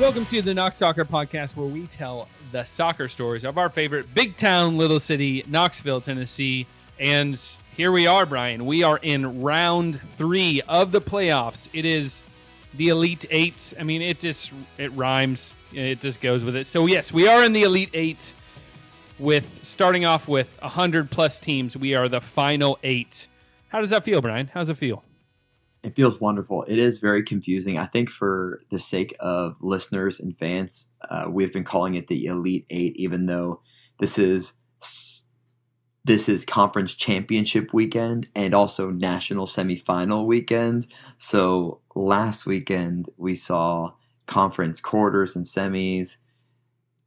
Welcome to the Knox Soccer Podcast, where we tell the soccer stories of our favorite big town, little city, Knoxville, Tennessee. And here we are, Brian. We are in round three of the playoffs. It is the Elite Eight. I mean, it just it rhymes. It just goes with it. So yes, we are in the Elite Eight. With starting off with hundred plus teams, we are the final eight. How does that feel, Brian? How does it feel? It feels wonderful. It is very confusing. I think for the sake of listeners and fans, uh, we've been calling it the Elite Eight, even though this is this is conference championship weekend and also national semifinal weekend. So last weekend we saw conference quarters and semis.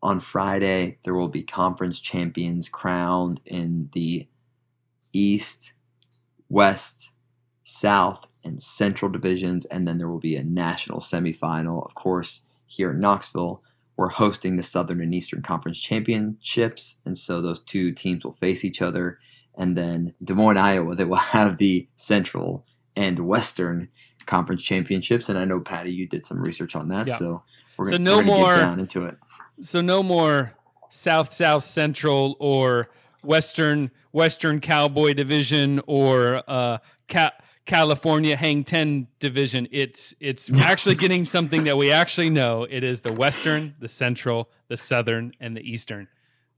On Friday, there will be conference champions crowned in the East, West, South, and Central divisions, and then there will be a national semifinal. Of course, here in Knoxville, we're hosting the Southern and Eastern Conference Championships, and so those two teams will face each other. And then Des Moines, Iowa, they will have the Central and Western Conference Championships. And I know Patty, you did some research on that, Yeah. so we're So gonna, no we're gonna more- get down into it. So no more South South Central or Western Western Cowboy Division or uh, Ca- California Hang Ten Division. It's it's actually getting something that we actually know. It is the Western, the Central, the Southern, and the Eastern.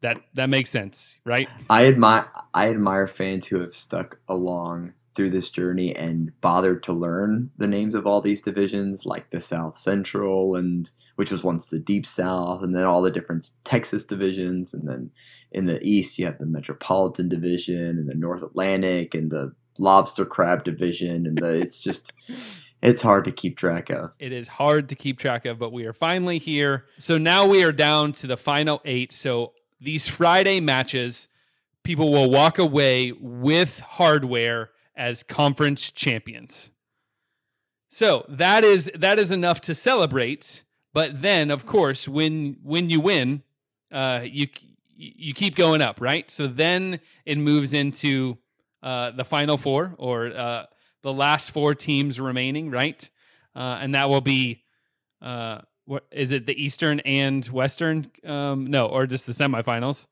That that makes sense, right? I admire I admire fans who have stuck along through this journey and bothered to learn the names of all these divisions, like the South Central and which was once the Deep South, and then all the different Texas divisions, and then in the East you have the Metropolitan Division and the North Atlantic and the Lobster Crab Division, and the it's just it's hard to keep track of. It is hard to keep track of, but we are finally here. So now we are down to the final eight. So these Friday matches, people will walk away with hardware as conference champions. So that is that is enough to celebrate. But then, of course, when when you win, uh, you you keep going up, right? So then it moves into uh, the final four or uh, the last four teams remaining, right? Uh, and that will be uh, what is it? The Eastern and Western? Um, no, or just the semifinals.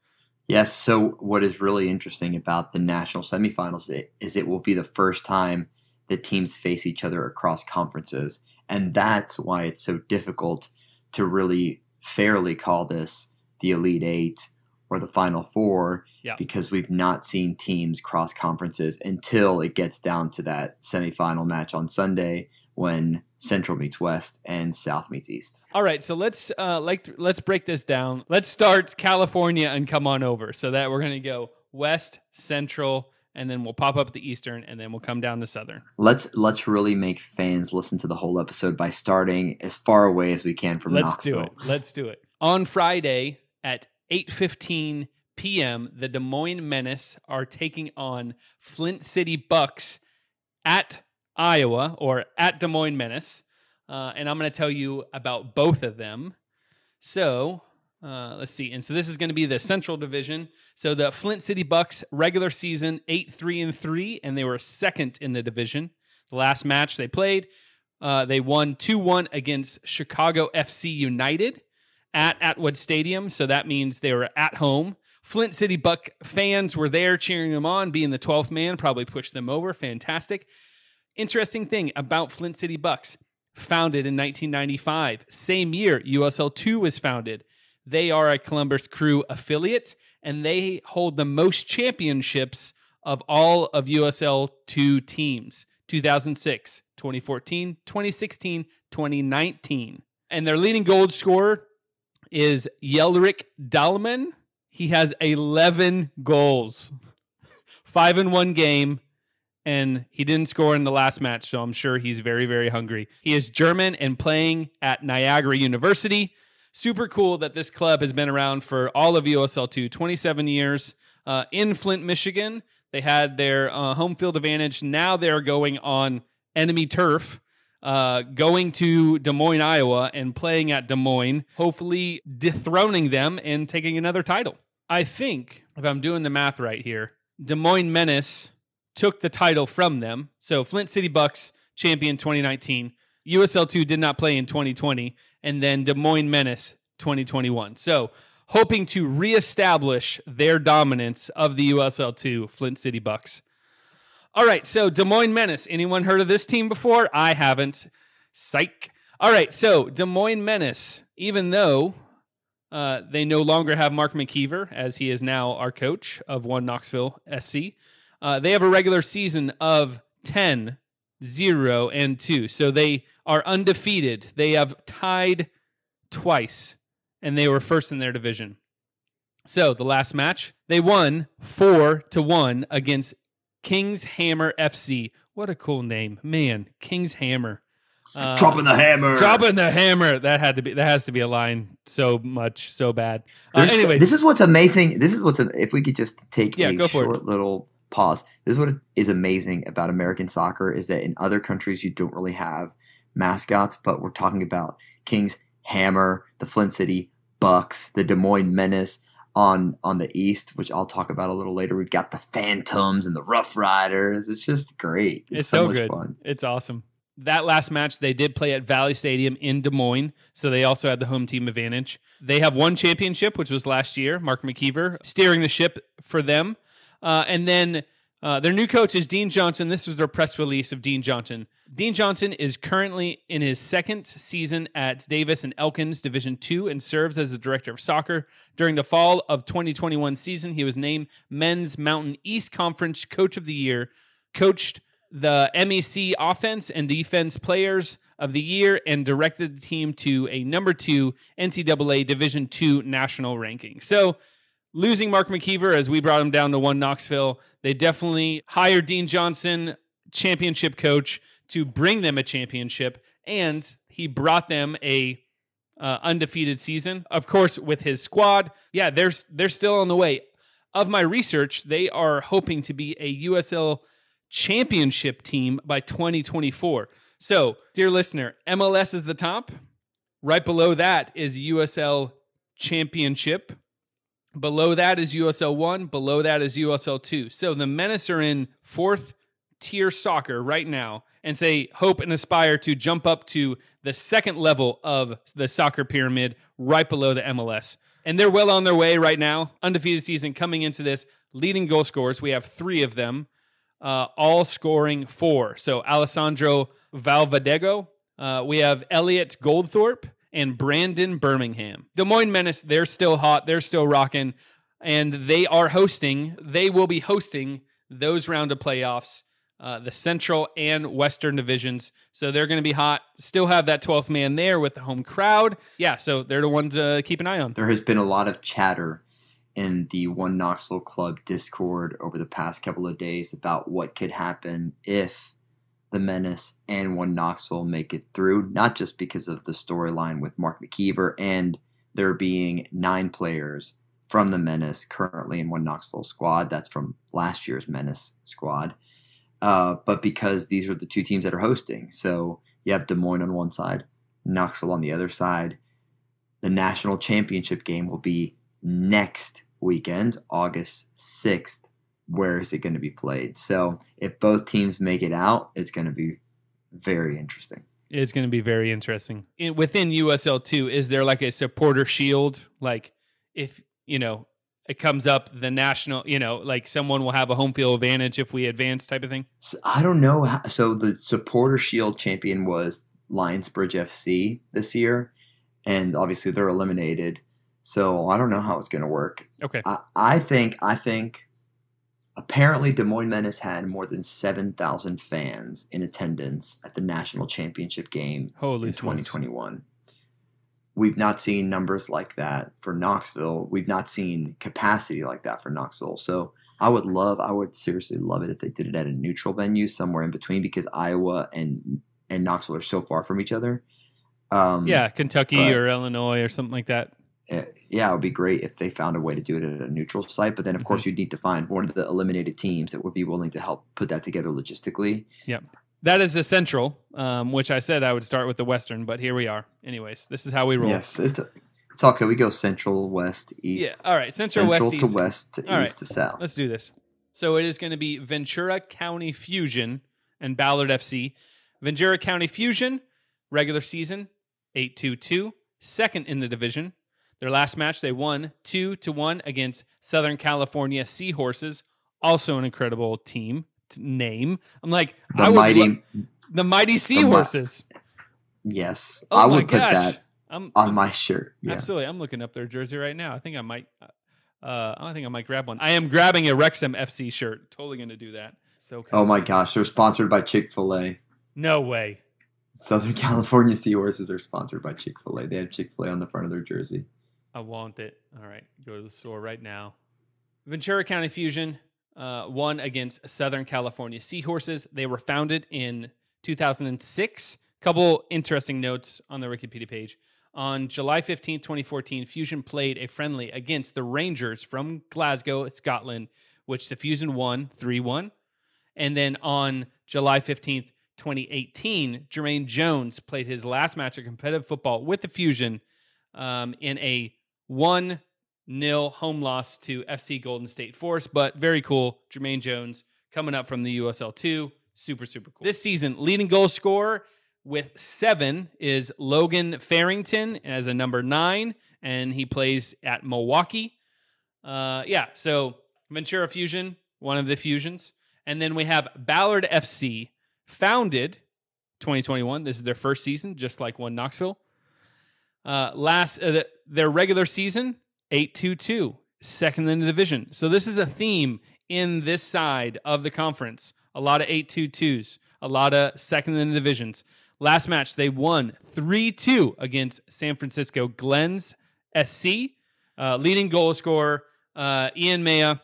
Yes. So, what is really interesting about the national semifinals is it will be the first time that teams face each other across conferences. And that's why it's so difficult to really fairly call this the Elite Eight or the Final Four Yeah. because we've not seen teams cross conferences until it gets down to that semifinal match on Sunday when Central meets West and South meets East. All right, so let's uh, like let's break this down. Let's start California and come on over. So that we're gonna go West, Central, and then we'll pop up the Eastern, and then we'll come down to Southern. Let's let's really make fans listen to the whole episode by starting as far away as we can from Knoxville. Let's do it. Let's do it. On Friday at 8:15 p.m., the Des Moines Menace are taking on Flint City Bucks at Iowa or at Des Moines Menace. Uh, and I'm going to tell you about both of them. So uh, let's see. And so this is going to be the Central Division. So the Flint City Bucks regular season eight three and three, and they were second in the division. The last match they played, uh, they won two one against Chicago FC United at Atwood Stadium. So that means they were at home. Flint City Buck fans were there cheering them on, being the 12th man, probably pushed them over. Fantastic. Interesting thing about Flint City Bucks, founded in 1995. Same year, USL 2 was founded. They are a Columbus Crew affiliate, and they hold the most championships of all of USL 2 teams 2006, 2014, 2016, 2019. And their leading goal scorer is Yelric Dahlman. He has 11 goals, five in one game, and he didn't score in the last match, so I'm sure he's very, very hungry. He is German and playing at Niagara University. Super cool that this club has been around for all of USL 2, 27 years uh, in Flint, Michigan. They had their uh, home field advantage. Now they're going on enemy turf, uh, going to Des Moines, Iowa, and playing at Des Moines, hopefully dethroning them and taking another title. I think, if I'm doing the math right here, Des Moines Menace took the title from them. So Flint City Bucks champion 2019. USL 2 did not play in 2020 and then Des Moines Menace 2021. So hoping to reestablish their dominance of the USL 2 Flint City Bucks. All right, so Des Moines Menace. Anyone heard of this team before? I haven't. Psych. All right, so Des Moines Menace, even though uh, they no longer have Mark McKeever, as he is now our coach of One Knoxville SC, uh, they have a regular season of 10, 0, and 2. So they are undefeated. They have tied twice, and they were first in their division. So the last match, they won 4 to 1 against King's Hammer FC. What a cool name. Man, King's Hammer. Uh, dropping the hammer. Dropping the hammer. That had to be. That has to be a line. So much, so bad. Uh, anyway, this is what's amazing. This is what's if we could just take yeah, a short little pause. This is what is amazing about American soccer is that in other countries you don't really have mascots, but we're talking about Kings Hammer, the Flint City Bucks, the Des Moines Menace on on the east, which I'll talk about a little later. We've got the Phantoms and the Rough Riders. It's just great. It's, it's so, so good. Fun. It's awesome. That last match they did play at Valley Stadium in Des Moines, so they also had the home team advantage. They have one championship, which was last year. Mark McKeever steering the ship for them, uh, and then uh, their new coach is Dean Johnson. This was their press release of Dean Johnson. Dean Johnson is currently in his second season at Davis and Elkins Division Two and serves as the director of soccer. During the fall of 2021 season, he was named Men's Mountain East Conference Coach of the Year, coached the MEC offense and defense players of the year, and directed the team to a number two NCAA Division Two national ranking. So, losing Mark McKeever as we brought him down to one Knoxville, they definitely hired Dean Johnson, championship coach to bring them a championship, and he brought them a uh, undefeated season. Of course, with his squad, yeah, they're they're still on the way. Of my research, they are hoping to be a USL championship team by 2024. So, dear listener, MLS is the top. Right below that is USL Championship. Below that is USL 1. Below that is USL 2. So the Menace are in fourth tier soccer right now and say hope and aspire to jump up to the second level of the soccer pyramid right below the MLS. And they're well on their way right now. Undefeated season coming into this. Leading goal scorers, we have three of them, uh, all scoring four. So Alessandro Valvadego, uh, we have Elliot Goldthorpe and Brandon Birmingham. Des Moines Menace, they're still hot. They're still rocking. And they are hosting, they will be hosting those round of playoffs uh, the Central and Western divisions. So they're going to be hot. Still have that 12th man there with the home crowd. Yeah, so they're the ones to keep an eye on. There has been a lot of chatter in the One Knoxville Club Discord over the past couple of days about what could happen if the Menace and One Knoxville make it through, not just because of the storyline with Mark McKeever and there being nine players from the Menace currently in One Knoxville squad. That's from last year's Menace squad uh, but because these are the two teams that are hosting. So you have Des Moines on one side, Knoxville on the other side. The national championship game will be next weekend, August 6th. Where is it going to be played? So if both teams make it out, it's going to be very interesting. It's going to be very interesting. In, within USL 2, is there like a supporter shield? Like if, you know, it comes up the national, you know, like someone will have a home field advantage if we advance type of thing? So, I don't know. How, so the supporter shield champion was Lionsbridge FC this year, and obviously they're eliminated. So I don't know how it's going to work. Okay. I, I think I think apparently Des Moines Menace had more than seven thousand fans in attendance at the national championship game Holy in 2021. We've not seen numbers like that for Knoxville. We've not seen capacity like that for Knoxville. So I would love, I would seriously love it if they did it at a neutral venue somewhere in between because Iowa and and Knoxville are so far from each other. Um, yeah, Kentucky but, or Illinois or something like that. Uh, yeah, it would be great if they found a way to do it at a neutral site. But then, of mm-hmm. course, you'd need to find one of the eliminated teams that would be willing to help put that together logistically. Yep. That is the central, um, which I said I would start with the western, but here we are. Anyways, this is how we roll. Yes, it's it's okay. We go central, west, east. Yeah. All right. Central, central west, to east. west, to All east right. to south. Let's do this. So it is going to be Ventura County Fusion and Ballard FC. Ventura County Fusion, regular season, 8 2 2, second in the division. Their last match, they won 2 to 1 against Southern California Seahorses, also an incredible team name. I'm like, The I would mighty, the Mighty Seahorses. yes, Oh I would put that I'm, on my shirt. Yeah. Absolutely. I'm looking up their jersey right now. I think I might uh I think I might grab one. I am grabbing a Wrexham FC shirt. Totally going to do that. So Oh my gosh, they're sponsored by Chick Fil A. No way. Southern California Seahorses are sponsored by Chick Fil A. They have Chick Fil A on the front of their jersey. I want it. All right. Go to the store right now. Ventura County Fusion uh, won against Southern California Seahorses. They were founded in 2006. Couple interesting notes on the Wikipedia page. On July 15, 2014, Fusion played a friendly against the Rangers from Glasgow, Scotland, which the Fusion won 3 1. And then on July 15th, 2018, Jermaine Jones played his last match of competitive football with the Fusion um, in a 1 0 home loss to FC Golden State Force. But very cool. Jermaine Jones coming up from the USL 2. Super, super cool. This season, leading goal scorer with seven is Logan Farrington as a number nine, and he plays at Milwaukee. Uh, yeah, so Ventura Fusion, one of the fusions. And then we have Ballard FC, founded 2021. This is their first season, just like one Knoxville. Uh, last uh, the, their regular season, 8-2-2, second in the division. So this is a theme in this side of the conference. A lot of 8-2-2s, a lot of second in the divisions. Last match, they won 3-2 against San Francisco Glens SC. Uh, leading goal scorer, uh, Ian Maya.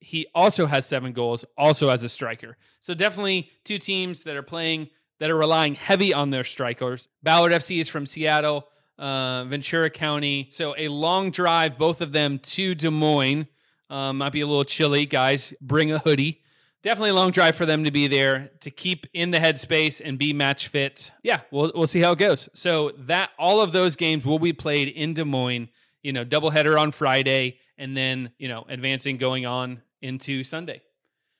He also has seven goals, also as a striker. So definitely two teams that are playing that are relying heavy on their strikers. Ballard FC is from Seattle, uh, Ventura County. So a long drive, both of them to Des Moines. Um, might be a little chilly, guys. Bring a hoodie. Definitely a long drive for them to be there to keep in the headspace and be match fit. Yeah, we'll we'll see how it goes. So that all of those games will be played in Des Moines. You know, doubleheader on Friday, and then you know advancing going on into Sunday.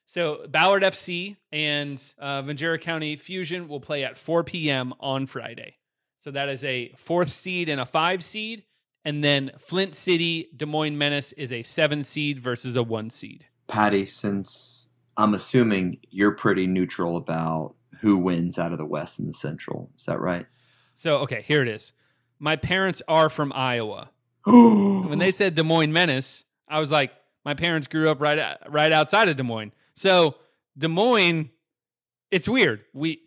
So Ballard FC and uh, Ventura County Fusion will play at 4 p.m. on Friday. So that is a fourth seed and a five seed. And then Flint City Des Moines Menace is a seven seed versus a one seed. Patty, since I'm assuming you're pretty neutral about who wins out of the West and the Central, is that right? So, okay, here it is. My parents are from Iowa. When they said Des Moines Menace, I was like, my parents grew up right right outside of Des Moines. So Des Moines, it's weird. We,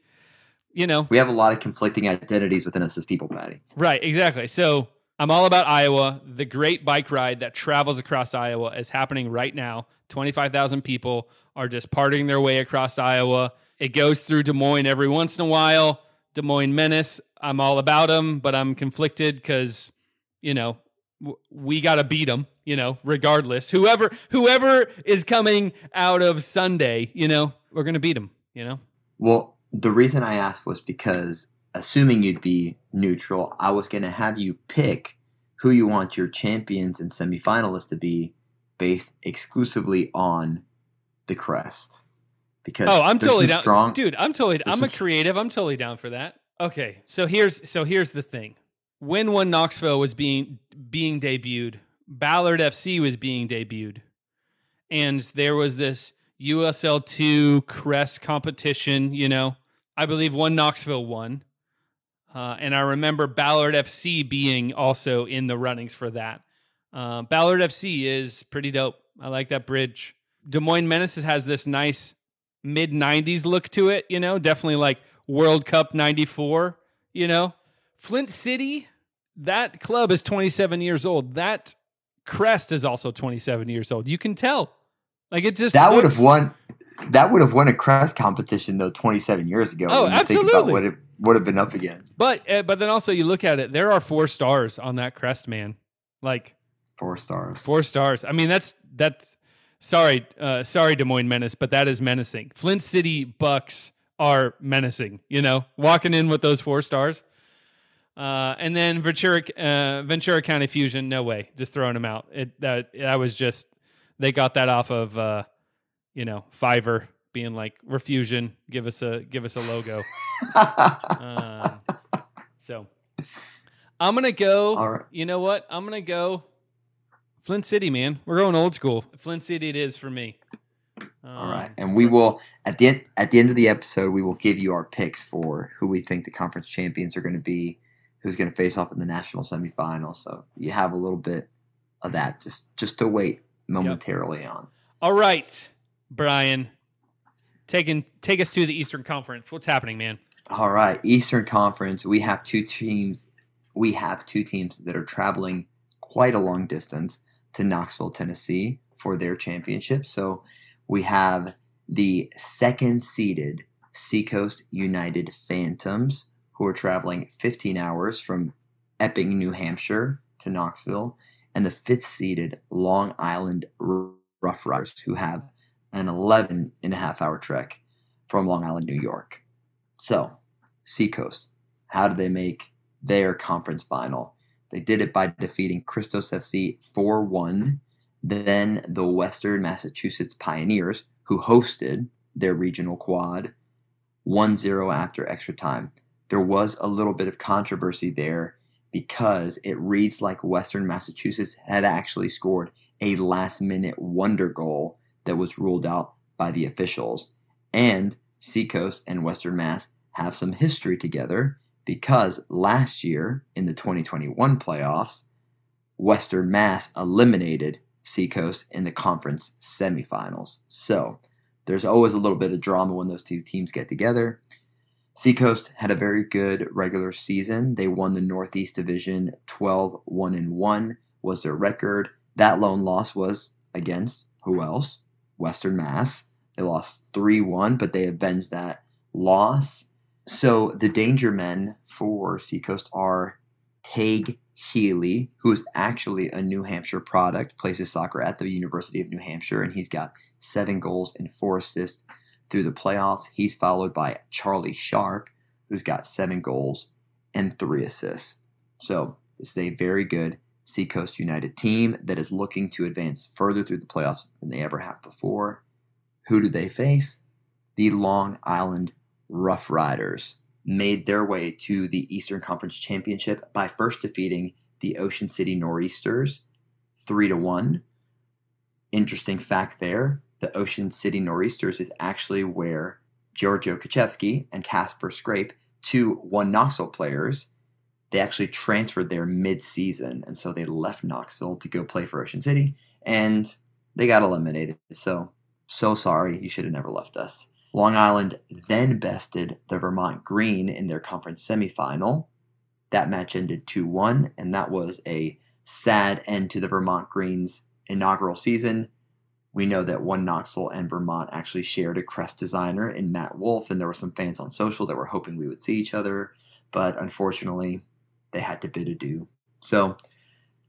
you know, we have a lot of conflicting identities within us as people, Patty. Right, exactly. So I'm all about Iowa. The great bike ride that travels across Iowa is happening right now. 25,000 people are just parting their way across Iowa. It goes through Des Moines every once in a while. Des Moines Menace, I'm all about them, but I'm conflicted because, you know, w- we got to beat them, you know, regardless. Whoever whoever is coming out of Sunday, you know, we're going to beat them, you know? Well, the reason I asked was because assuming you'd be neutral, I was going to have you pick who you want your champions and semifinalists to be based exclusively on the crest. Because Oh, I'm totally down, strong, dude. I'm totally. I'm a creative. I'm totally down for that. Okay, so here's so here's the thing. When one Knoxville was being being debuted, Ballard FC was being debuted, and there was this USL two crest competition. You know, I believe one Knoxville won, uh, and I remember Ballard FC being also in the runnings for that. Uh, Ballard FC is pretty dope. I like that bridge. Des Moines Menace has this nice mid 90s look to it, you know, definitely like World Cup 94, you know. Flint City, that club is 27 years old. That crest is also 27 years old. You can tell. Like it just that would have won. That would have won a crest competition though 27 years ago. Oh, you Think about absolutely. what it would have been up against. But uh, but then also you look at it, there are four stars on that crest, man. Like Four stars. Four stars. I mean, that's that's sorry, uh, sorry, Des Moines Menace, but that is menacing. Flint City Bucks are menacing. You know, walking in with those four stars. Uh, and then Ventura, uh, Ventura County Fusion, no way, just throwing them out. It that that was just they got that off of uh, you know, Fiverr being like Refusion, give us a give us a logo. um, so I'm gonna go. Right. You know what? I'm gonna go Flint City, man. We're going old school. Flint City, it is for me. All right, Um, and we will at the end at the end of the episode we will give you our picks for who we think the conference champions are going to be, who's going to face off in the national semifinal. So you have a little bit of that just just to wait momentarily on. All right, Brian, taking take us to the Eastern Conference. What's happening, man? All right, Eastern Conference. We have two teams. We have two teams that are traveling quite a long distance to Knoxville, Tennessee, for their championship. So we have the second seeded Seacoast United Phantoms, who are traveling 15 hours from Epping, New Hampshire, to Knoxville, and the fifth seeded Long Island Rough Riders, who have an 11 and a half hour trek from Long Island, New York. So, Seacoast, how did they make their conference final? They did it by defeating Christos FC 4 1. Then the Western Massachusetts Pioneers, who hosted their regional quad, 1 0 after extra time. There was a little bit of controversy there because it reads like Western Massachusetts had actually scored a last minute wonder goal that was ruled out by the officials. And Seacoast and Western Mass have some history together because last year in the 2021 playoffs, Western Mass eliminated Seacoast in the conference semifinals. So there's always a little bit of drama when those two teams get together. Seacoast had a very good regular season. They won the Northeast Division 12 1 1 was their record. That lone loss was against who else? Western Mass. They lost 3 1, but they avenged that loss. So the danger men for Seacoast are Tage Healy, who is actually a New Hampshire product, plays his soccer at the University of New Hampshire, and he's got seven goals and four assists through the playoffs. He's followed by Charlie Sharp, who's got seven goals and three assists. So is a very good Seacoast United team that is looking to advance further through the playoffs than they ever have before. Who do they face? The Long Island Rough Riders made their way to the Eastern Conference Championship by first defeating the Ocean City Nor'easters 3 to 1. Interesting fact there, the Ocean City Nor'easters is actually where Giorgio Kaczewski and Casper Scrape, two one Knoxville players, they actually transferred there mid-season and so they left Knoxville to go play for Ocean City and they got eliminated. So so sorry, you should have never left us. Long Island then bested the Vermont Green in their conference semifinal. That match ended 2 1, and that was a sad end to the Vermont Green's inaugural season. We know that one Knoxville and Vermont actually shared a crest designer in Matt Wolf, and there were some fans on social that were hoping we would see each other, but unfortunately, they had to bid adieu. So,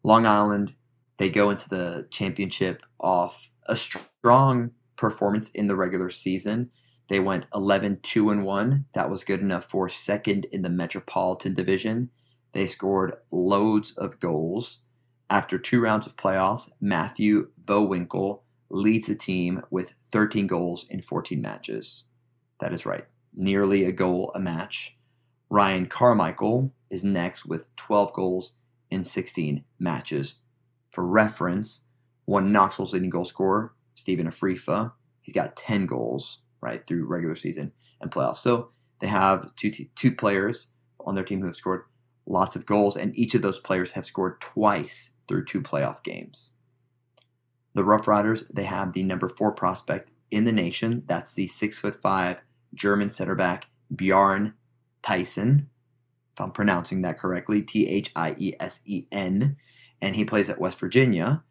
Long Island, they go into the championship off a strong performance in the regular season. They went 11 2 and 1. That was good enough for second in the Metropolitan Division. They scored loads of goals. After two rounds of playoffs, Matthew Bowinkle leads the team with 13 goals in 14 matches. That is right, nearly a goal a match. Ryan Carmichael is next with 12 goals in 16 matches. For reference, one Knoxville's leading goal scorer, Stephen Afrifa, he's got 10 goals right through regular season and playoffs. So they have two t- two players on their team who have scored lots of goals, and each of those players have scored twice through two playoff games. The Rough Riders they have the number four prospect in the nation. That's the six foot five German center back Bjarne Thiesen. If I'm pronouncing that correctly, T H I E S E N, and he plays at West Virginia.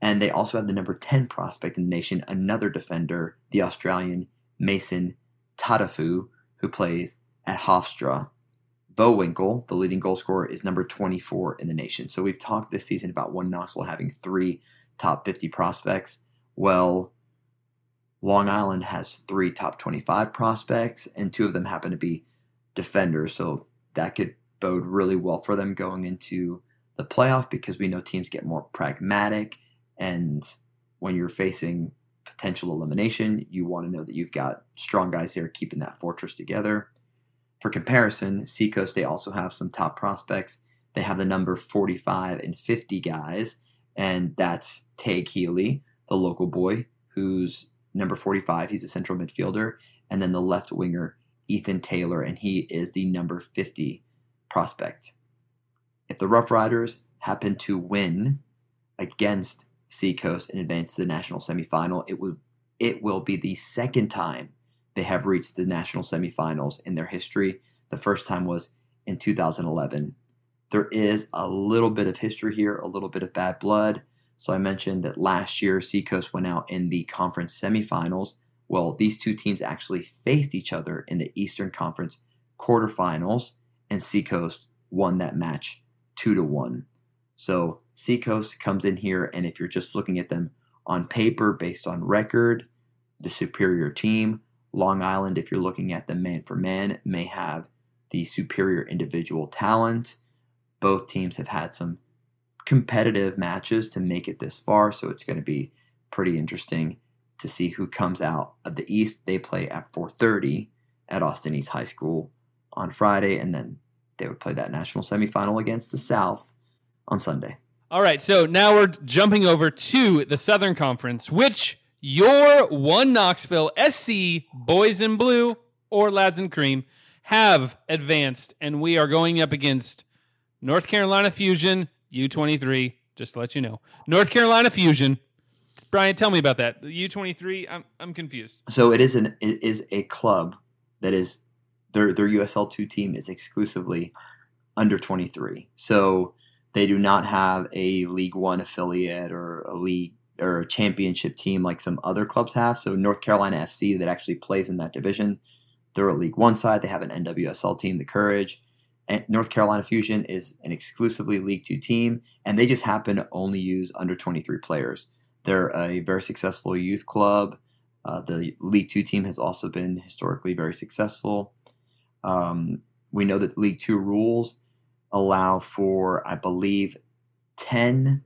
And they also have the number 10 prospect in the nation, another defender, the Australian Mason Tatafu, who plays at Hofstra. Bowinkle, the leading goal scorer, is number 24 in the nation. So we've talked this season about one Knoxville having three top 50 prospects. Well, Long Island has three top 25 prospects, and two of them happen to be defenders. So that could bode really well for them going into the playoff because we know teams get more pragmatic. And when you're facing potential elimination, you want to know that you've got strong guys there keeping that fortress together. For comparison, Seacoast, they also have some top prospects. They have the number 45 and 50 guys, and that's Tay Healy, the local boy, who's number 45. He's a central midfielder. And then the left winger, Ethan Taylor, and he is the number 50 prospect. If the Rough Riders happen to win against Seacoast and advance to the national semifinal, it will it will be the second time they have reached the national semifinals in their history. The first time was in 2011. There is a little bit of history here, a little bit of bad blood. So I mentioned that last year Seacoast went out in the conference semifinals. Well, these two teams actually faced each other in the Eastern Conference quarterfinals, and Seacoast won that match two to one. So Seacoast comes in here, and if you're just looking at them on paper based on record, the superior team. Long Island, if you're looking at them man for man, may have the superior individual talent. Both teams have had some competitive matches to make it this far, so it's going to be pretty interesting to see who comes out of the East. They play at 4:30 at Austin East High School on Friday, and then they would play that national semifinal against the South on Sunday. All right, so now we're jumping over to the Southern Conference, which your one Knoxville SC Boys in Blue or Lads in Cream have advanced, and we are going up against North Carolina Fusion U23. Just to let you know, North Carolina Fusion. Brian, tell me about that. The U23. I'm I'm confused. So it is an it is a club that is their their USL two team is exclusively under 23. So they do not have a League One affiliate or a league or a championship team like some other clubs have. So North Carolina FC that actually plays in that division, they're a League One side. They have an NWSL team, the Courage. And North Carolina Fusion is an exclusively League Two team, and they just happen to only use under 23 players. They're a very successful youth club. Uh, the League Two team has also been historically very successful. Um, we know that League Two rules allow for, I believe, 10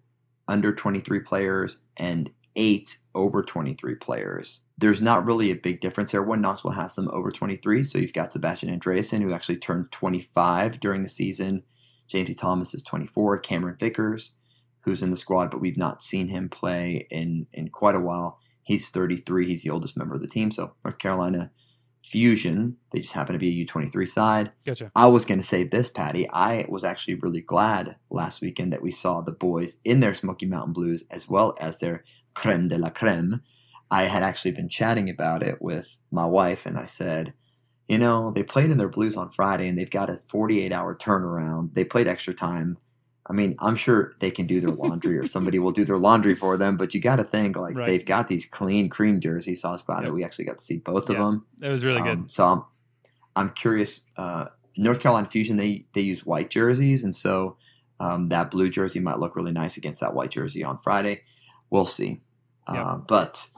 under 23 players and eight over 23 players. There's not really a big difference there. One Knoxville has some over 23, so you've got Sebastian Andreasen, who actually turned 25 during the season. James E. Thomas is 24. Cameron Vickers, who's in the squad, but we've not seen him play in, in quite a while. He's 33. He's the oldest member of the team. So North Carolina Fusion, they just happen to be a U23 side. Gotcha. I was going to say this, Patty. I was actually really glad last weekend that we saw the boys in their Smoky Mountain Blues as well as their creme de la creme. I had actually been chatting about it with my wife, and I said, you know, they played in their blues on Friday and they've got a 48 hour turnaround. They played extra time. I mean, I'm sure they can do their laundry or somebody will do their laundry for them, but you got to think like Right. they've got these clean cream jerseys. So I was glad Yep. that we actually got to see both of them. It was really Um, good. so I'm, I'm curious. Uh, North Carolina Fusion they they use white jerseys, and so um, that blue jersey might look really nice against that white jersey on Friday. We'll see. Yep. Uh, but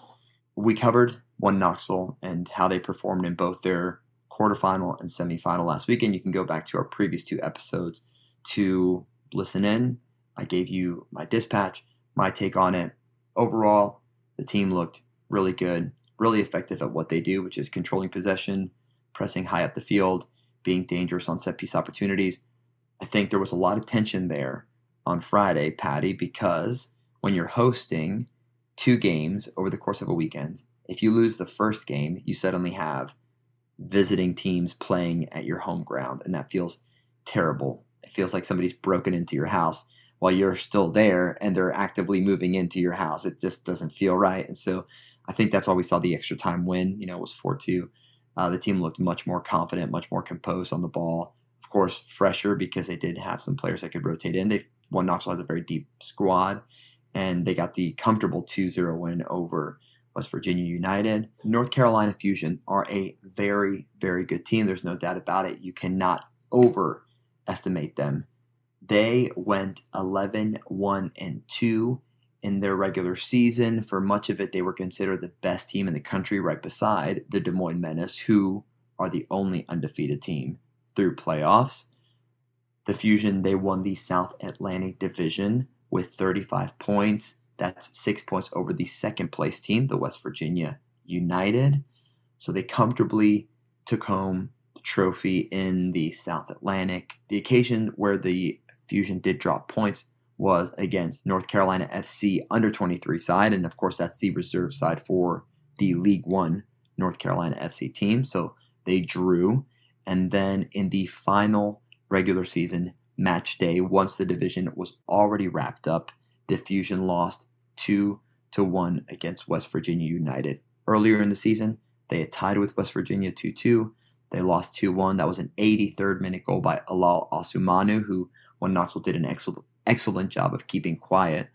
we covered one Knoxville and how they performed in both their quarterfinal and semifinal last weekend. You can go back to our previous two episodes to listen in. I gave you my dispatch, my take on it. Overall, the team looked really good, really effective at what they do, which is controlling possession, pressing high up the field, being dangerous on set piece opportunities. I think there was a lot of tension there on Friday, Patty, because when you're hosting two games over the course of a weekend, if you lose the first game, you suddenly have visiting teams playing at your home ground, and that feels terrible. It feels like somebody's broken into your house while you're still there and they're actively moving into your house. It just doesn't feel right. And so I think that's why we saw the extra time win. You know, it was 4 2. Uh, the team looked much more confident, much more composed on the ball. Of course, fresher because they did have some players that could rotate in. They one Knoxville has a very deep squad, and they got the comfortable 2-0 win over West Virginia United. North Carolina Fusion are a very, very good team. There's no doubt about it. You cannot overestimate them. They went 11 1 and 2 in their regular season. For much of it, they were considered the best team in the country, right beside the Des Moines Menace, who are the only undefeated team through playoffs. The Fusion, they won the South Atlantic Division with 35 points. That's six points over the second place team, the West Virginia United. So they comfortably took home trophy in the South Atlantic. The occasion where the Fusion did drop points was against North Carolina FC under 23 side. And of course, that's the reserve side for the League One North Carolina FC team. So they drew. And then in the final regular season match day, once the division was already wrapped up, the Fusion lost 2 to 1 against West Virginia United. Earlier in the season, they had tied with West Virginia 2 2. They lost 2 1. That was an 83rd minute goal by Alal Asumanu, who, when Knoxville did an excellent, excellent job of keeping quiet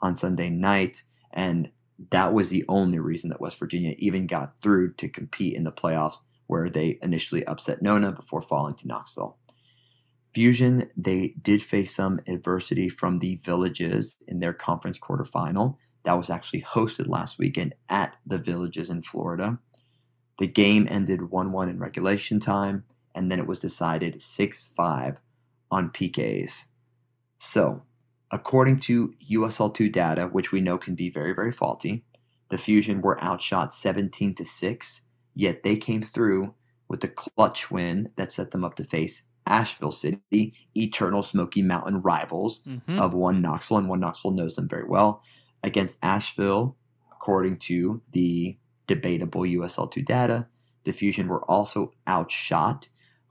on Sunday night. And that was the only reason that West Virginia even got through to compete in the playoffs, where they initially upset Nona before falling to Knoxville. Fusion, they did face some adversity from the Villages in their conference quarterfinal. That was actually hosted last weekend at the Villages in Florida. The game ended 1 1 in regulation time, and then it was decided 6 5 on PKs. So, according to USL2 data, which we know can be very, very faulty, the Fusion were outshot 17 to 6, yet they came through with a clutch win that set them up to face Asheville City, eternal Smoky Mountain rivals mm-hmm. of one Knoxville, and one Knoxville knows them very well. Against Asheville, according to the debatable USL2 data, the Fusion were also outshot.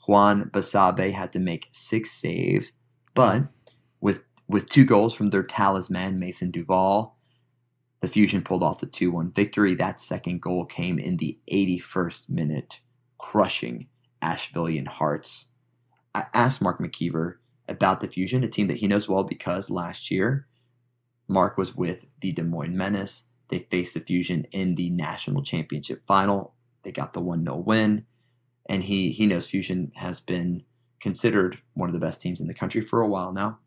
Juan Basabe had to make six saves, but with with two goals from their talisman, Mason Duval, the Fusion pulled off the 2 1 victory. That second goal came in the 81st minute, crushing Ashevillean hearts. I asked Mark McKeever about the Fusion, a team that he knows well because last year Mark was with the Des Moines Menace. They faced the Fusion in the national championship final. They got the 1 0 win. And he, he knows Fusion has been considered one of the best teams in the country for a while now.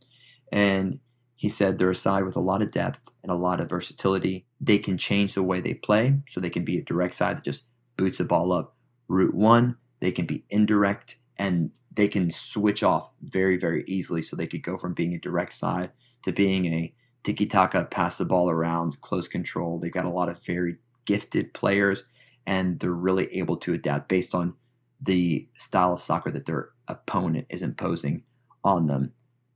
And he said they're a side with a lot of depth and a lot of versatility. They can change the way they play, so they can be a direct side that just boots the ball up route one. They can be indirect and they can switch off very, very easily. So they could go from being a direct side to being a tiki taka, pass the ball around, close control. They've got a lot of very gifted players, and they're really able to adapt based on the style of soccer that their opponent is imposing on them.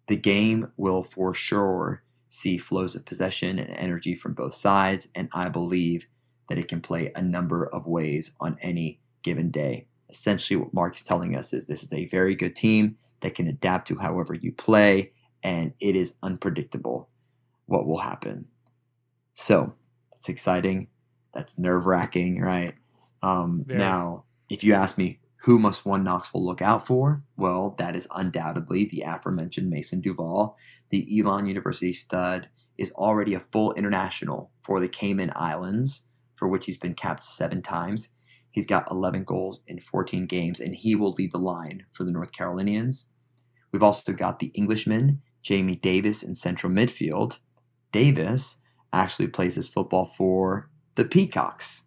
The game will for sure see flows of possession and energy from both sides, and I believe that it can play a number of ways on any given day. Essentially, what Mark is telling us is this is a very good team that can adapt to however you play, and it is unpredictable what will happen. So, it's exciting. That's nerve wracking, right? Um, now, if you ask me who must one Knoxville look out for? Well, that is undoubtedly the aforementioned Mason Duval. The Elon University stud is already a full international for the Cayman Islands, for which he's been capped seven times. He's got 11 goals in 14 games, and he will lead the line for the North Carolinians. We've also got the Englishman, Jamie Davis, in central midfield. Davis actually plays his football for the Peacocks.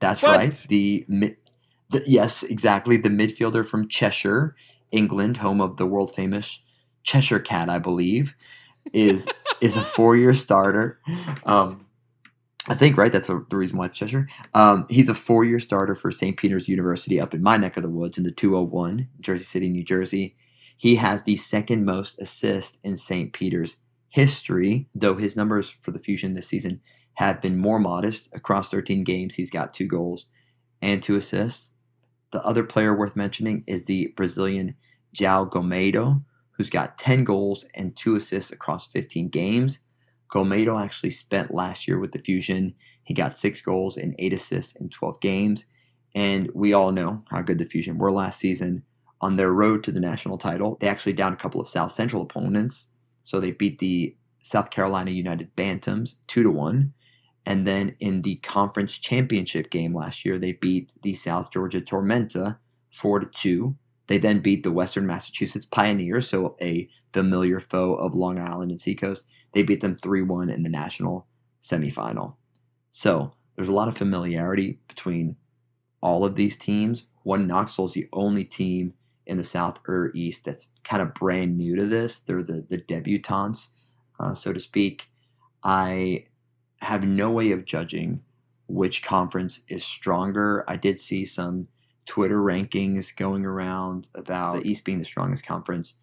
That's what? right. The, the yes, exactly. The midfielder from Cheshire, England, home of the world famous Cheshire Cat, I believe, is is a four year starter. Um, I think right. That's a, the reason why it's Cheshire. Um, he's a four-year starter for St. Peter's University up in my neck of the woods in the 201, Jersey City, New Jersey. He has the second most assists in St. Peter's history, though his numbers for the Fusion this season have been more modest. Across 13 games, he's got two goals and two assists. The other player worth mentioning is the Brazilian João Gomedo, who's got 10 goals and two assists across 15 games. Gomedo actually spent last year with the Fusion. He got six goals and eight assists in 12 games. And we all know how good the Fusion were last season. On their road to the national title, they actually downed a couple of South Central opponents. So they beat the South Carolina United Bantams 2 to 1. And then in the conference championship game last year, they beat the South Georgia Tormenta 4 to 2. They then beat the Western Massachusetts Pioneers, so a familiar foe of Long Island and Seacoast. They beat them 3 1 in the national semifinal. So there's a lot of familiarity between all of these teams. One Knoxville is the only team in the South or East that's kind of brand new to this. They're the, the debutantes, uh, so to speak. I have no way of judging which conference is stronger. I did see some Twitter rankings going around about the East being the strongest conference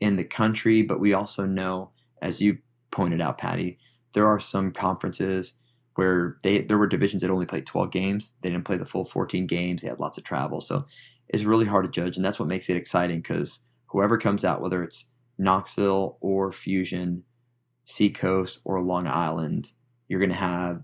in the country, but we also know, as you pointed out, Patty, there are some conferences where they there were divisions that only played 12 games. They didn't play the full 14 games. They had lots of travel, so it's really hard to judge, and that's what makes it exciting because whoever comes out, whether it's Knoxville or Fusion, Seacoast or Long Island, you're going to have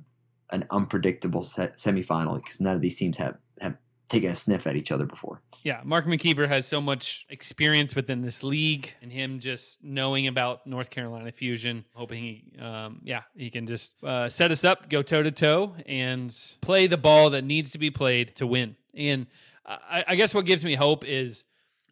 an unpredictable set, semifinal because none of these teams have have taken a sniff at each other before. Yeah, Mark McKeever has so much experience within this league, and him just knowing about North Carolina Fusion, hoping he, um, yeah, he can just uh, set us up, go toe to toe, and play the ball that needs to be played to win. And I, I guess what gives me hope is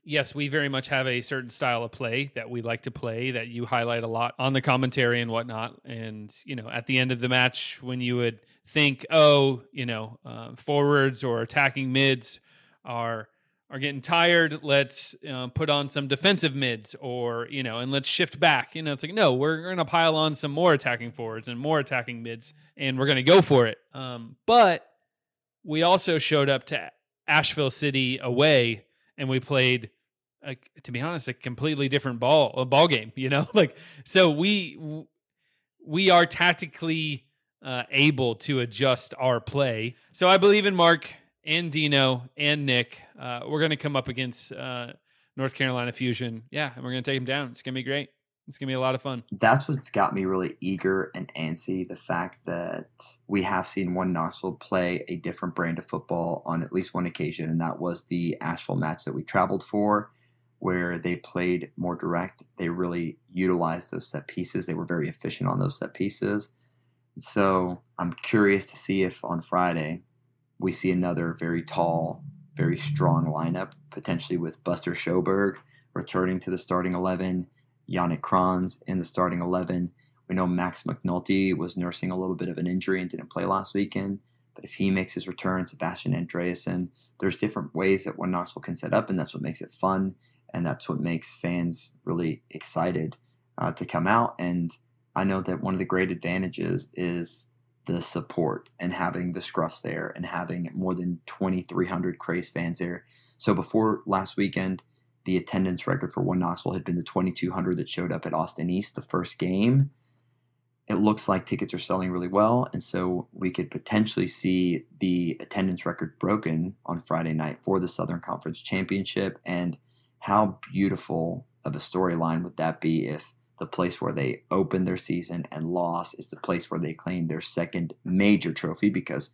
yes, we very much have a certain style of play that we like to play that you highlight a lot on the commentary and whatnot. And, you know, at the end of the match, when you would think, oh, you know, uh, forwards or attacking mids are are getting tired, let's uh, put on some defensive mids or, you know, and let's shift back. You know, it's like, no, we're going to pile on some more attacking forwards and more attacking mids and we're going to go for it. Um, but we also showed up to Asheville City away and we played a, to be honest a completely different ball a ball game you know? Like so we we are tactically uh, able to adjust our play. So i believe in mark and dino and nick. Uh, we're going to come up against uh, north carolina fusion. Yeah and we're going to take them down. It's going to be great it's gonna be a lot of fun. That's what's got me really eager and antsy. The fact that we have seen one Knoxville play a different brand of football on at least one occasion, and that was the Asheville match that we traveled for, where they played more direct. They really utilized those set pieces. They were very efficient on those set pieces. So I'm curious to see if on Friday we see another very tall, very strong lineup, potentially with Buster Schoberg returning to the starting eleven Yannick Kranz in the starting 11. We know Max McNulty was nursing a little bit of an injury and didn't play last weekend. But if he makes his return, Sebastian Andreasen, there's different ways that one Knoxville can set up, and that's what makes it fun, and that's what makes fans really excited uh, to come out. And I know that one of the great advantages is the support and having the scruffs there and having more than 2,300 Craze fans there. So before last weekend, the attendance record for one Knoxville had been the 2,200 that showed up at Austin East the first game. It looks like tickets are selling really well, and so we could potentially see the attendance record broken on Friday night for the Southern Conference Championship. And how beautiful of a storyline would that be if the place where they opened their season and lost is the place where they claim their second major trophy because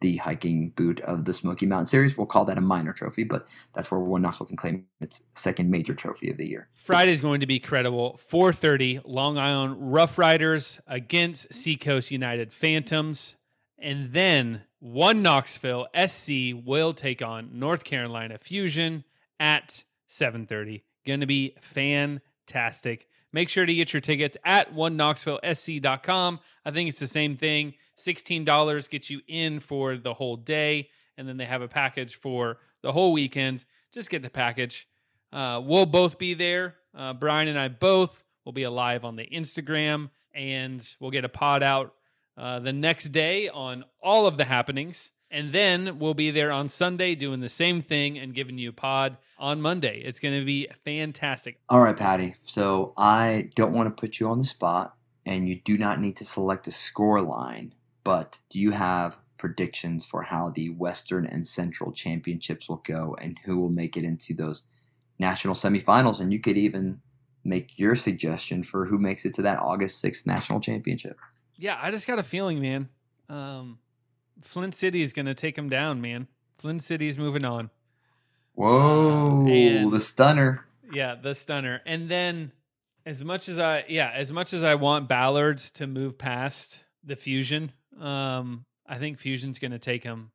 the hiking boot of the Smoky Mountain Series. We'll call that a minor trophy, but that's where one Knoxville can claim its second major trophy of the year. Friday is going to be credible. 4:30, Long Island Rough Riders against Seacoast United Phantoms, and then one Knoxville SC will take on North Carolina Fusion at 7:30. Going to be fantastic. Make sure to get your tickets at one knoxvillesc.com. I think it's the same thing. $16 gets you in for the whole day. And then they have a package for the whole weekend. Just get the package. Uh, we'll both be there. Uh, Brian and I both will be alive on the Instagram. And we'll get a pod out uh, the next day on all of the happenings. And then we'll be there on Sunday doing the same thing and giving you a pod on Monday. It's going to be fantastic. All right, Patty. So I don't want to put you on the spot, and you do not need to select a score line but do you have predictions for how the Western and Central championships will go and who will make it into those national semifinals? And you could even make your suggestion for who makes it to that August 6th national championship. Yeah, I just got a feeling, man. Um, Flint City is going to take them down, man. Flint City's moving on. Whoa, uh, the stunner. Yeah, the stunner. And then as much as I yeah, as much as I want Ballards to move past the fusion, um, I think Fusion's going to take him,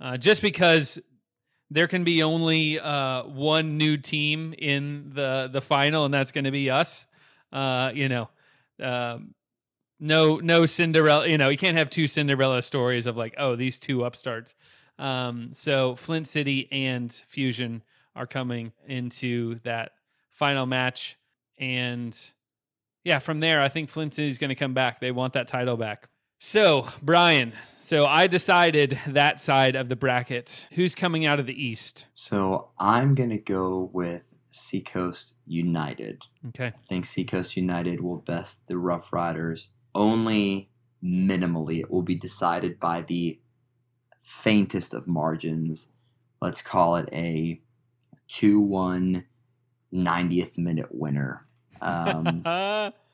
uh, just because there can be only uh, one new team in the the final, and that's going to be us. Uh, you know, um, no no Cinderella. You know, you can't have two Cinderella stories of like, oh, these two upstarts. Um, so Flint City and Fusion are coming into that final match, and yeah, from there, I think Flint City's going to come back. They want that title back. So, Brian, so I decided that side of the bracket. Who's coming out of the East? So I'm gonna go with Seacoast United. Okay. I think Seacoast United will best the Rough Riders only minimally. It will be decided by the faintest of margins. Let's call it a 2 1 90th minute winner. Um,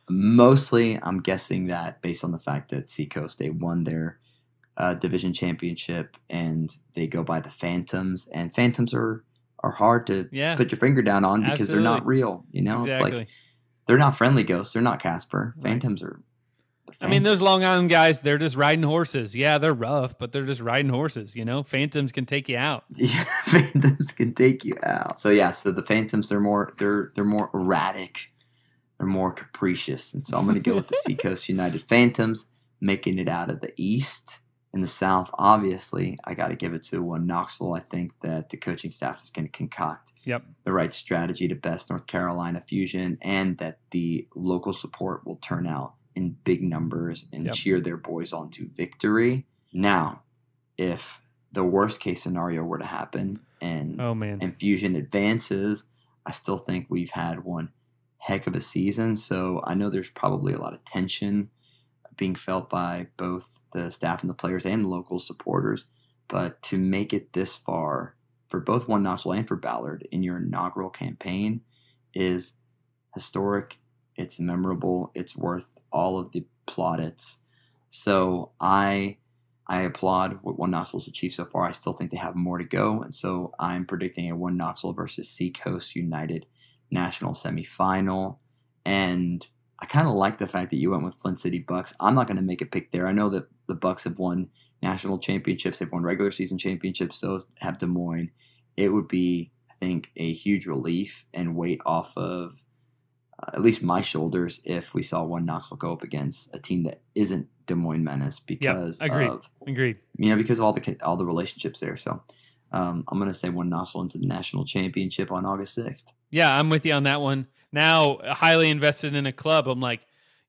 mostly, I'm guessing that based on the fact that Seacoast, they won their uh, division championship and they go by the Phantoms. And Phantoms are, are hard to yeah. put your finger down on because they're not real. You know, exactly. it's like they're not friendly ghosts. They're not Casper. Right. Phantoms are. I mean, those Long Island guys, they're just riding horses. Yeah, they're rough, but they're just riding horses. You know, Phantoms can take you out. Yeah, phantoms can take you out. So yeah, so the phantoms they're more they're they're more erratic, they're more capricious, and so I'm going to go with the Seacoast United Phantoms making it out of the East. In the South, obviously, I got to give it to one Knoxville. I think that the coaching staff is going to concoct Yep. the right strategy to best North Carolina fusion, and that the local support will turn out in big numbers and Yep. cheer their boys on to victory. Now, if the worst case scenario were to happen and Oh man. and Fusion advances, I still think we've had one heck of a season. So I know there's probably a lot of tension being felt by both the staff and the players and local supporters. But to make it this far for both One Knoxville and for Ballard in your inaugural campaign is historic. It's memorable. It's worth all of the plaudits. So I I applaud what One Knoxville's achieved so far. I still think they have more to go, and so I'm predicting a One Knoxville versus Seacoast United national semifinal. And I kind of like the fact that you went with Flint City Bucks. I'm not going to make a pick there. I know that the Bucks have won national championships, they've won regular season championships, so have Des Moines. It would be, I think, a huge relief and weight off of uh, at least my shoulders if we saw one Knoxville go up against a team that isn't Des Moines Menace because agreed. of Agreed. you know because of all the all the relationships there. So um, I'm gonna say one Knoxville into the national championship on August sixth. Yeah, I'm with you on that one. Now, highly invested in a club, I'm like,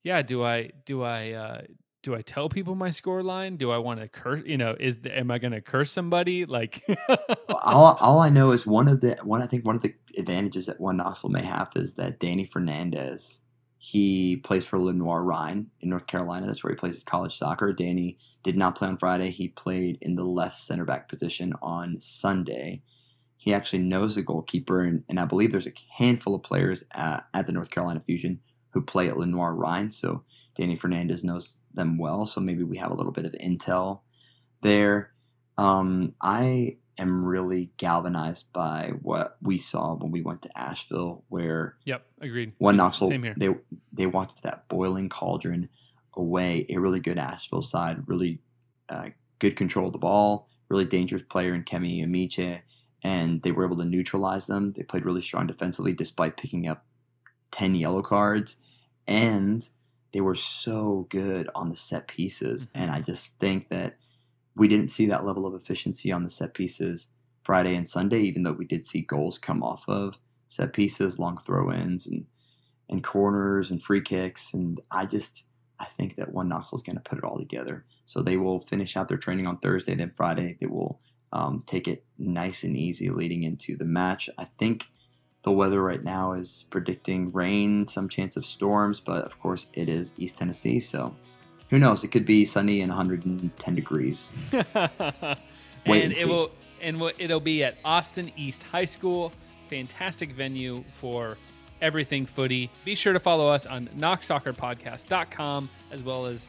yeah, do I do I uh do I tell people my score line? Do I want to curse? You know, is the, am I going to curse somebody? Like, all, all I know is one of the one I think one of the advantages that one Knoxville may have is that Danny Fernandez he plays for Lenoir-Rhyne in North Carolina. That's where he plays his college soccer. Danny did not play on Friday. He played in the left center back position on Sunday. He actually knows the goalkeeper, and, and I believe there's a handful of players at, at the North Carolina Fusion who play at Lenoir-Rhyne. So Danny Fernandez knows them well. So maybe we have a little bit of intel there. Um, I am really galvanized by what we saw when we went to Asheville, where yep, agreed. one Knoxville Same here. they they walked that boiling cauldron away. A really good Asheville side, really uh, good control of the ball, really dangerous player in Kemi Amiche, and they were able to neutralize them. They played really strong defensively despite picking up ten yellow cards, and they were so good on the set pieces. And I just think that we didn't see that level of efficiency on the set pieces Friday and Sunday, even though we did see goals come off of set pieces, long throw ins, and and corners and free kicks. And I just I think that one Knoxville is going to put it all together. So they will finish out their training on Thursday. Then Friday they will um, take it nice and easy leading into the match. I think the weather right now is predicting rain, some chance of storms, but of course it is East Tennessee, so who knows? It could be sunny and 110 degrees. Wait and, and it see. will and it'll be at Austin East High School. Fantastic venue for everything footy. Be sure to follow us on knoxsoccerpodcast.com as well as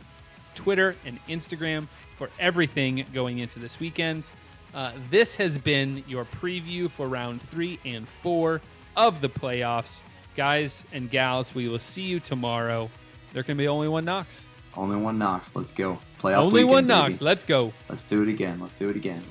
Twitter and Instagram for everything going into this weekend. Uh, this has been your preview for round three and four of the playoffs. Guys and gals, we will see you tomorrow. There can be only one Knox. Only one Knox. Let's go. Playoff only weekend, one baby. Knox. Let's go. Let's do it again. Let's do it again.